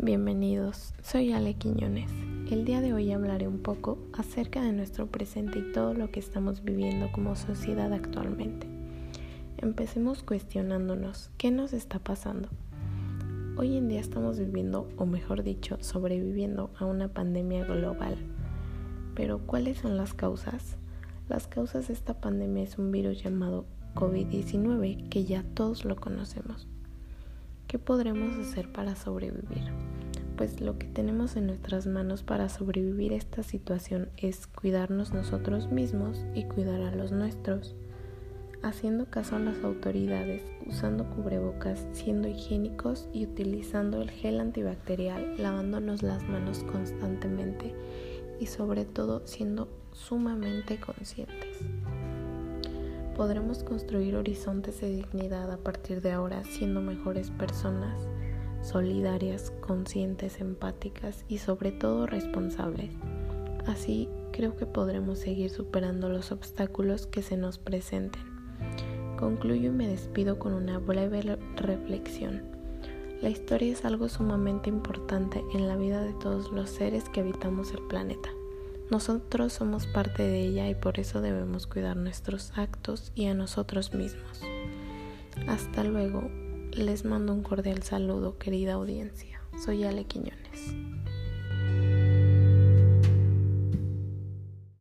Bienvenidos, soy Ale Quiñones. El día de hoy hablaré un poco acerca de nuestro presente y todo lo que estamos viviendo como sociedad actualmente. Empecemos cuestionándonos qué nos está pasando. Hoy en día estamos viviendo, o mejor dicho, sobreviviendo a una pandemia global. Pero ¿cuáles son las causas? Las causas de esta pandemia es un virus llamado COVID-19 que ya todos lo conocemos. ¿Qué podremos hacer para sobrevivir? Pues lo que tenemos en nuestras manos para sobrevivir esta situación es cuidarnos nosotros mismos y cuidar a los nuestros, haciendo caso a las autoridades, usando cubrebocas, siendo higiénicos y utilizando el gel antibacterial, lavándonos las manos constantemente y sobre todo siendo sumamente conscientes podremos construir horizontes de dignidad a partir de ahora siendo mejores personas, solidarias, conscientes, empáticas y sobre todo responsables. Así creo que podremos seguir superando los obstáculos que se nos presenten. Concluyo y me despido con una breve reflexión. La historia es algo sumamente importante en la vida de todos los seres que habitamos el planeta. Nosotros somos parte de ella y por eso debemos cuidar nuestros actos y a nosotros mismos. Hasta luego, les mando un cordial saludo querida audiencia. Soy Ale Quiñones.